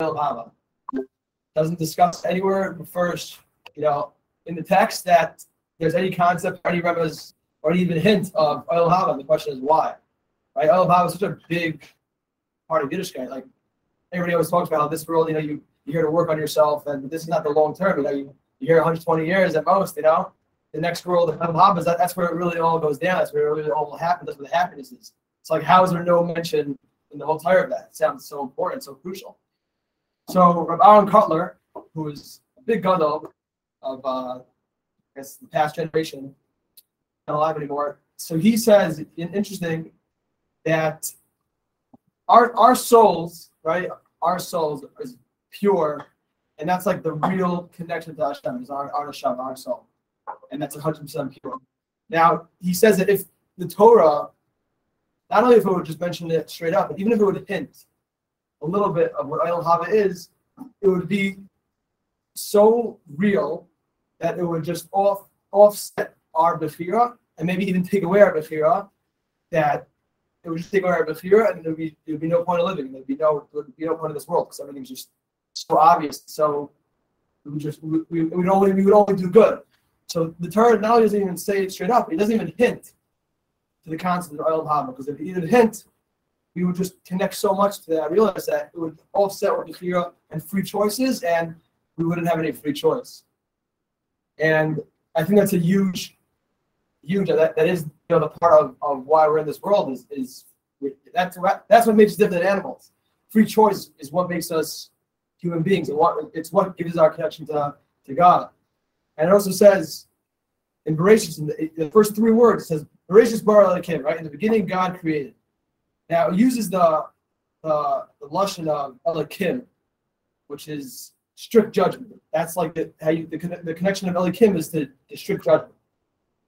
Hava. Doesn't discuss anywhere refers, you know, in the text that there's any concept, or any remez, or even hint of Olam Haba. The question is why, right? Olam Haba is such a big part of Yiddishkeit. Like everybody always talks about this world, you know, you you're here to work on yourself, and this is not the long term. You know, you you're here 120 years at most. You know, the next world of is that, that's where it really all goes down. That's where it really all will happen. That's where the happiness is. It's like how is there no mention in the whole entire of that? It sounds so important, so crucial. So Rabbi Aharon Kotler, who is a big gadol of uh, I guess the past generation, not alive anymore. So he says, interesting, that our our souls, right? Our souls is pure, and that's like the real connection to Hashem is our our Hashem, our soul, and that's 100 percent pure. Now he says that if the Torah, not only if it would just mention it straight up, but even if it would hint a little bit of what Olam Haba is, it would be so real that it would just off offset our Bechira and maybe even take away our Bechira that it would just take away our Bechira and there would be there would be no point of living. There'd be no there would be no point of this world because everything's just so obvious. So we just we, we, would only we would only do good. So the Torah now doesn't even say it straight up. It doesn't even hint to the concept of Olam Haba because if it even hint, we would just connect so much to that. I realized that it would offset what Bechira and free choices, and we wouldn't have any free choice. And I think that's a huge, huge. That, that is you know the part of, of why we're in this world is is that's what that's what makes us different than animals. Free choice is what makes us human beings, and what it's what gives us our connection to to God. And it also says in Bereshit, in the, the first three words, it says Bereshit bara Elokim, right? In the beginning, God created. Now it uses the the, the lashon of Elokim, which is strict judgment. That's like the how you the, the connection of Elokim is to, strict judgment,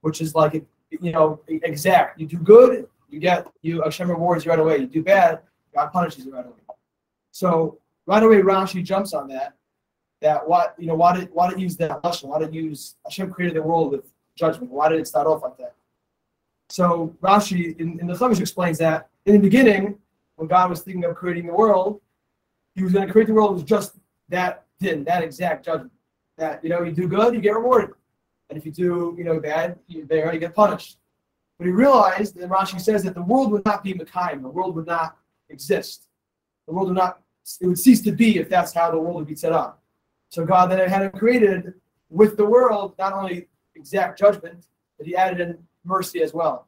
which is like you know exact. You do good, you get you Hashem rewards you right away. You do bad, God punishes you right away. So right away Rashi jumps on that. That what you know why did why did use that lashon? Why did use Hashem created the world with judgment? Why did it start off like that? So Rashi in, in the Chumash explains that in the beginning, when God was thinking of creating the world, He was going to create the world with just that din, that exact judgment. That you know, you do good, you get rewarded, and if you do you know bad, you you get punished. But he realized, and Rashi says that the world would not be Mekayim, the world would not exist. The world would not, it would cease to be if that's how the world would be set up. So God then had created with the world not only exact judgment, but he added in mercy as well,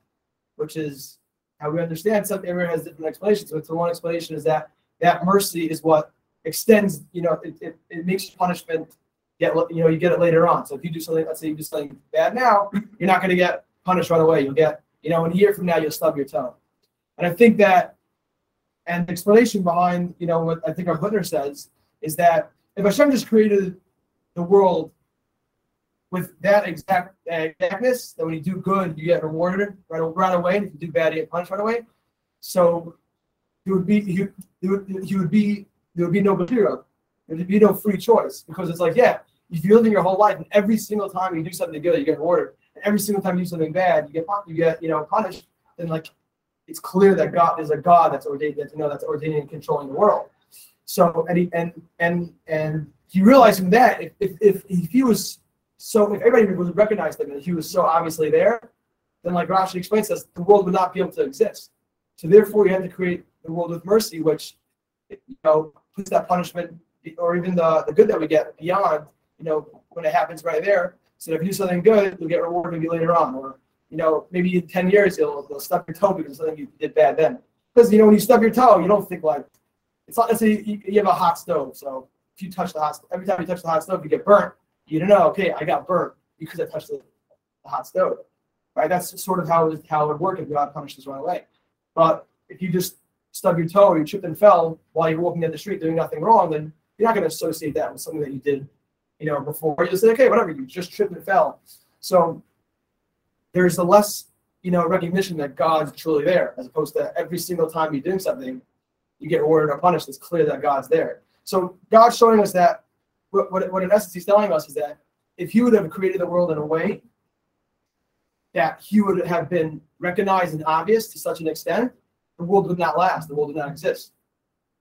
which is how we understand something. everyone has different explanations. So it's the one explanation is that that mercy is what extends, you know, it, it, it makes punishment get you know, you get it later on. So if you do something, let's say you do something bad now, you're not gonna get punished right away. You'll get, you know, in a year from now you'll stub your toe. And I think that and the explanation behind, you know, what I think our Hutner says is that if Hashem just created the world with that exact uh, exactness that when you do good, you get rewarded right, right away, and if you do bad, you get punished right away. So you would be you, would, you would be there would be no material. There would be no free choice because it's like, yeah, if you're living your whole life and every single time you do something good, you get rewarded. And every single time you do something bad, you get you get you know punished. Then like it's clear that God is a God that's ordained that you know that's ordaining and controlling the world. So and he, and and and he realized from that if, if, if he was so if everybody would recognize him and he was so obviously there, then like Rashi explains us, the world would not be able to exist. So therefore, you had to create the world with mercy, which you know puts that punishment or even the, the good that we get beyond, you know, when it happens right there. So if you do something good, you'll get rewarded maybe later on, or you know, maybe in ten years you'll, you'll stub your toe because something you did bad then. Because you know when you stub your toe, you don't think like it's not. Say you, you have a hot stove, so if you touch the hot, every time you touch the hot stove, you get burnt you don't know, okay, I got burnt because I touched the, the hot stove. Right? That's sort of how it, how it would work if God punishes right away. But if you just stub your toe or you tripped and fell while you're walking down the street doing nothing wrong, then you're not going to associate that with something that you did, you know, before. You say, okay, whatever, you just tripped and fell. So there's a less, you know, recognition that God's truly there, as opposed to every single time you're doing something, you get rewarded or punished. It's clear that God's there. So God's showing us that what, what, what in essence he's telling us is that if he would have created the world in a way that he would have been recognized and obvious to such an extent, the world would not last. The world would not exist.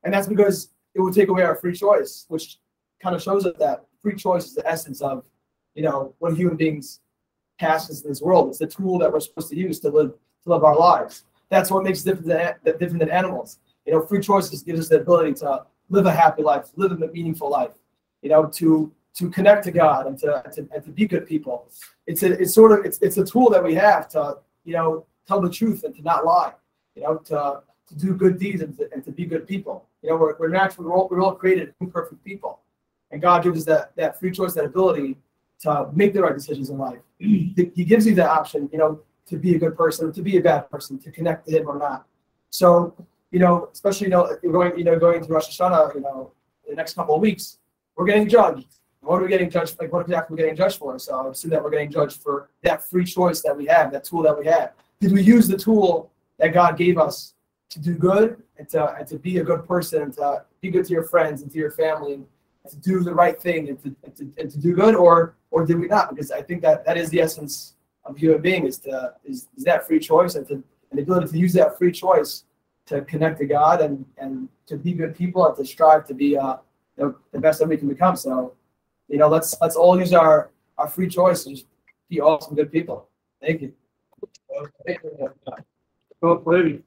And that's because it would take away our free choice, which kind of shows us that free choice is the essence of, you know, what human beings task in this world. It's the tool that we're supposed to use to live to live our lives. That's what makes different than, different than animals. You know, free choices gives us the ability to live a happy life, live a meaningful life. You know, to to connect to God and to, to and to be good people. It's a it's sort of it's it's a tool that we have to you know tell the truth and to not lie. You know, to to do good deeds and to, and to be good people. You know, we're, we're naturally we're all, we're all created imperfect people, and God gives us that that free choice, that ability to make the right decisions in life. He gives you that option. You know, to be a good person, to be a bad person, to connect to Him or not. So you know, especially you know, going you know going to Rosh Hashanah, you know, the next couple of weeks, we're getting judged what are we getting judged? Like, what exactly are we getting judged for? So I assume that we're getting judged for that free choice that we have, that tool that we have. Did we use the tool that God gave us to do good and to, and to be a good person and to be good to your friends and to your family and to do the right thing and to, and to, and to do good or or did we not? Because I think that that is the essence of human being is to is, is that free choice and to and the ability to use that free choice to connect to God and and to be good people and to strive to be uh, the, the best that we can become. So you know, let's let's all use our our free choice and be awesome good people. Thank you. Well, maybe.